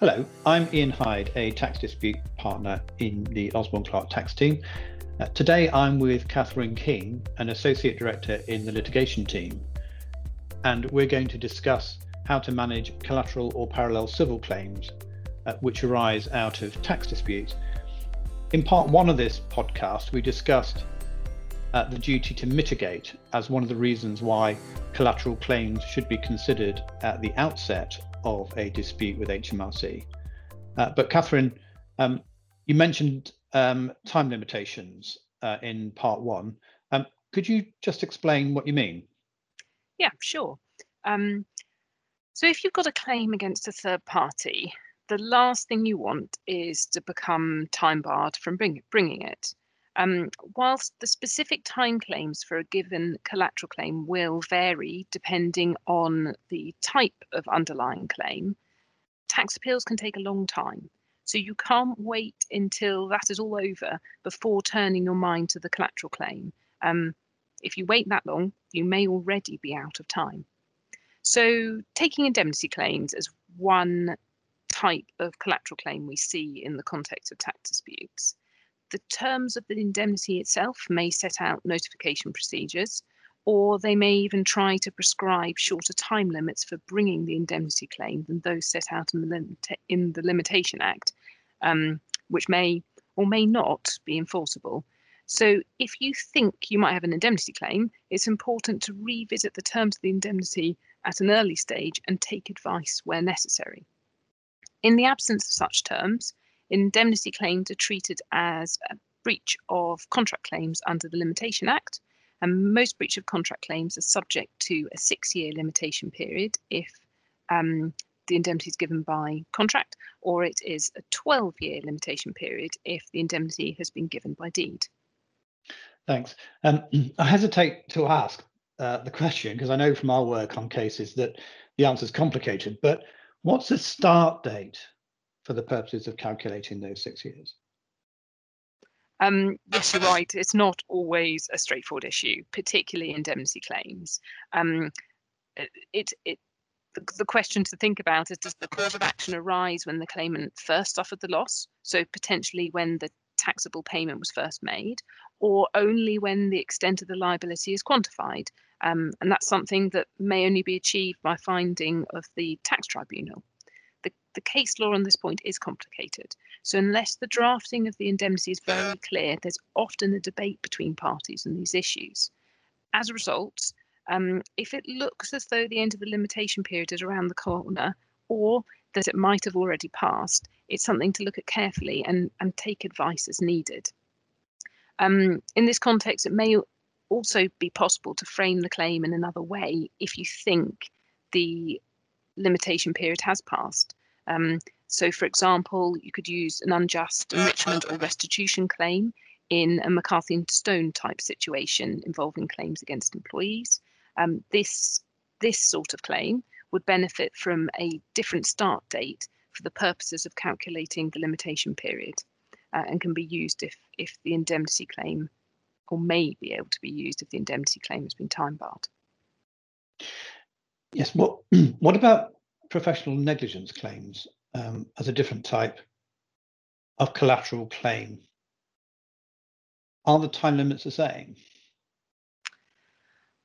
Hello, I'm Ian Hyde, a tax dispute partner in the Osborne Clarke tax team. Uh, today I'm with Catherine King, an associate director in the litigation team, and we're going to discuss how to manage collateral or parallel civil claims uh, which arise out of tax disputes. In part one of this podcast, we discussed uh, the duty to mitigate as one of the reasons why collateral claims should be considered at the outset of a dispute with HMRC. Uh, but Catherine, um, you mentioned um, time limitations uh, in part one. Um, could you just explain what you mean? Yeah, sure. Um, so if you've got a claim against a third party, the last thing you want is to become time barred from bring, bringing it. Um, whilst the specific time claims for a given collateral claim will vary depending on the type of underlying claim, tax appeals can take a long time. So you can't wait until that is all over before turning your mind to the collateral claim. Um, if you wait that long, you may already be out of time. So taking indemnity claims as one type of collateral claim we see in the context of tax disputes. The terms of the indemnity itself may set out notification procedures, or they may even try to prescribe shorter time limits for bringing the indemnity claim than those set out in the, limita- in the Limitation Act, um, which may or may not be enforceable. So, if you think you might have an indemnity claim, it's important to revisit the terms of the indemnity at an early stage and take advice where necessary. In the absence of such terms, indemnity claims are treated as a breach of contract claims under the Limitation Act, and most breach of contract claims are subject to a six year limitation period if um, the indemnity is given by contract, or it is a 12 year limitation period if the indemnity has been given by deed. Thanks. Um, I hesitate to ask uh, the question because I know from our work on cases that the answer is complicated, but what's the start date for the purposes of calculating those six years? Um, yes, you're right. It's not always a straightforward issue, particularly in indemnity claims. Um, it, it, the, the question to think about is does the cause of action arise when the claimant first suffered the loss, so potentially when the taxable payment was first made, or only when the extent of the liability is quantified? Um, and that's something that may only be achieved by finding of the tax tribunal the, case law on this point is complicated. So unless the drafting of the indemnity is very clear, there's often a debate between parties on these issues. As a result, um, if it looks as though the end of the limitation period is around the corner, or that it might have already passed, it's something to look at carefully and, and take advice as needed. Um, in this context, it may also be possible to frame the claim in another way if you think the limitation period has passed. Um, so, for example, you could use an unjust enrichment or restitution claim in a McCarthy and Stone type situation involving claims against employees. Um, this this sort of claim would benefit from a different start date for the purposes of calculating the limitation period, uh, and can be used if if the indemnity claim, or may be able to be used if the indemnity claim has been time barred. Yes. What What about professional negligence claims um, as a different type of collateral claim? Are the time limits the same?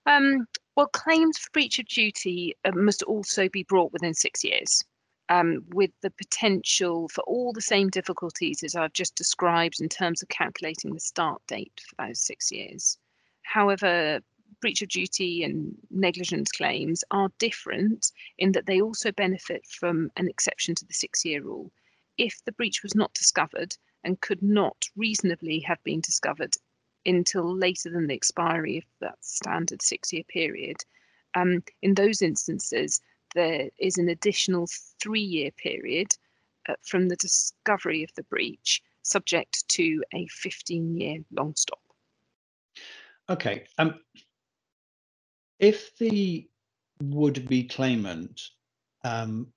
Um, well, claims for breach of duty uh, must also be brought within six years, um, with the potential for all the same difficulties as I've just described in terms of calculating the start date for those six years. However, breach of duty and negligence claims are different in that they also benefit from an exception to the six year rule. If the breach was not discovered and could not reasonably have been discovered until later than the expiry of that standard six year period, um, in those instances, there is an additional three year period uh, from the discovery of the breach, subject to a 15 year long stop. Okay. Um, if the would-be claimant um,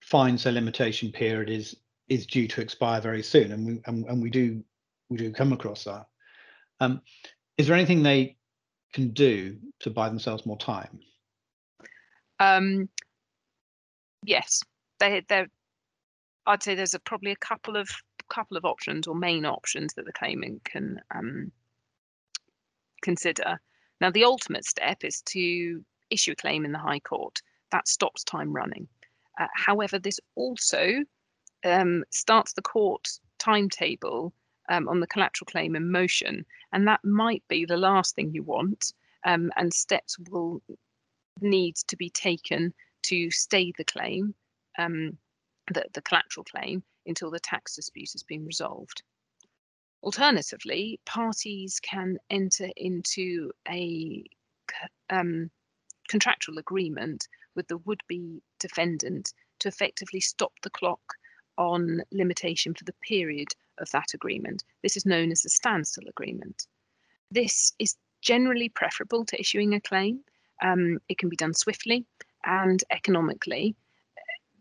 finds their limitation period is is due to expire very soon, and we and, and we do we do come across that. Um, is there anything they can do to buy themselves more time? Um, yes, they they I'd say there's a, probably a couple of couple of options or main options that the claimant can um, consider. Now, the ultimate step is to issue a claim in the High Court. That stops time running. Uh, however, this also um, starts the court timetable um, on the collateral claim in motion, and that might be the last thing you want. Um, and steps will need to be taken to stay the claim, um, the, the collateral claim, until the tax dispute has been resolved. Alternatively, parties can enter into a um, contractual agreement with the would-be defendant to effectively stop the clock on limitation for the period of that agreement. This is known as a standstill agreement. This is generally preferable to issuing a claim. Um, it can be done swiftly and economically.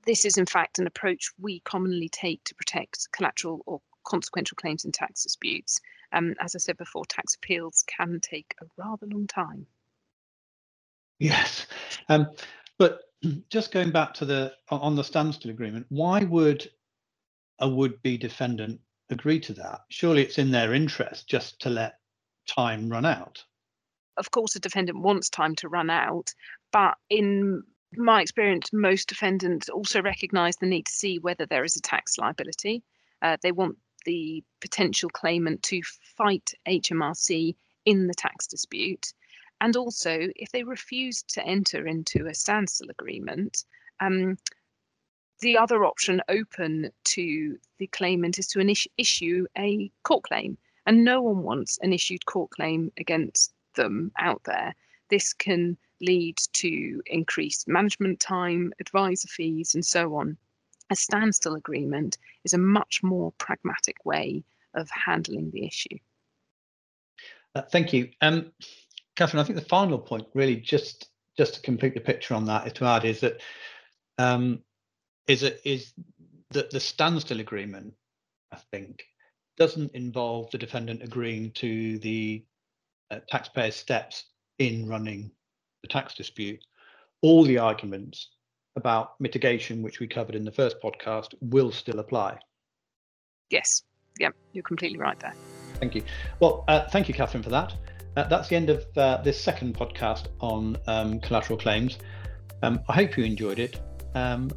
This is, in fact, an approach we commonly take to protect collateral or consequential claims in tax disputes. Um, as I said before, tax appeals can take a rather long time. Yes, um, but just going back to the on the standstill agreement, why would a would-be defendant agree to that? Surely it's in their interest just to let time run out. Of course, a defendant wants time to run out, but in my experience, most defendants also recognise the need to see whether there is a tax liability. Uh, they want the potential claimant to fight HMRC in the tax dispute. And also, if they refuse to enter into a standstill agreement, um, the other option open to the claimant is to issue a court claim. And no one wants an issued court claim against them out there. This can lead to increased management time, advisor fees, and so on. A standstill agreement is a much more pragmatic way of handling the issue. Uh, thank you. Um, Catherine, I think the final point, really, just just to complete the picture on that, is to add is that um, is that the standstill agreement, I think, doesn't involve the defendant agreeing to the uh, taxpayer's steps in running the tax dispute, all the arguments about mitigation, which we covered in the first podcast, will still apply. Yes, yep, you're completely right there. Thank you. Well, uh, thank you, Catherine, for that. Uh, that's the end of uh, this second podcast on um, collateral claims. Um, I hope you enjoyed it. Um,